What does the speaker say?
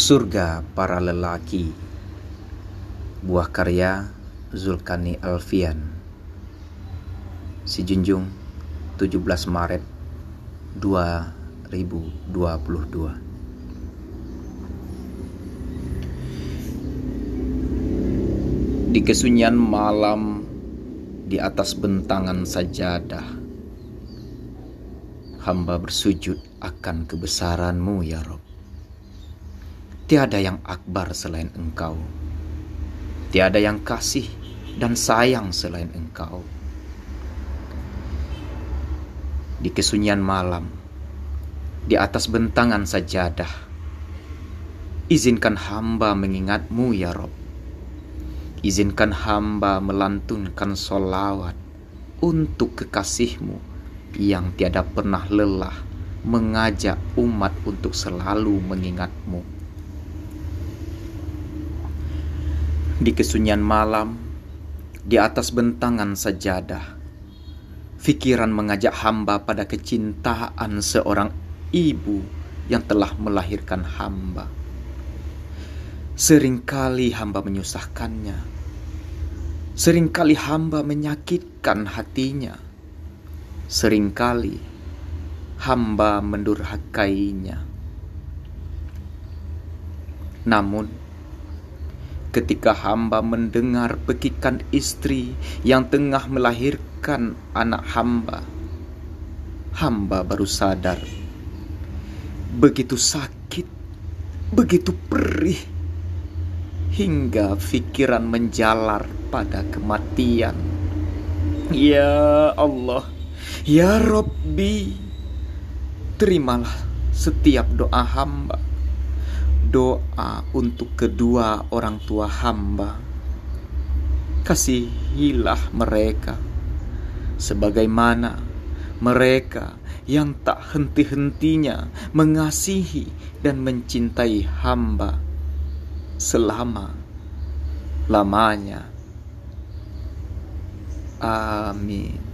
Surga Para Lelaki. Buah karya Zulkani Alfian. Si Junjung 17 Maret 2022 Di kesunyian malam di atas bentangan sajadah hamba bersujud akan kebesaranmu ya Rob. Tiada yang akbar selain engkau. Tiada yang kasih dan sayang selain engkau. Di kesunyian malam, di atas bentangan sajadah, izinkan hamba mengingatmu ya Rob. Izinkan hamba melantunkan solawat untuk kekasihmu yang tiada pernah lelah mengajak umat untuk selalu mengingatmu. Di kesunyian malam, di atas bentangan sajadah, fikiran mengajak hamba pada kecintaan seorang ibu yang telah melahirkan hamba. Seringkali hamba menyusahkannya. Seringkali hamba menyakitkan hatinya Seringkali hamba mendurhakainya. Namun, ketika hamba mendengar pekikan istri yang tengah melahirkan anak hamba, hamba baru sadar begitu sakit, begitu perih, hingga pikiran menjalar pada kematian. Ya Allah. Ya Robbi, terimalah setiap doa hamba, doa untuk kedua orang tua hamba. Kasihilah mereka, sebagaimana mereka yang tak henti-hentinya mengasihi dan mencintai hamba selama lamanya. Amin.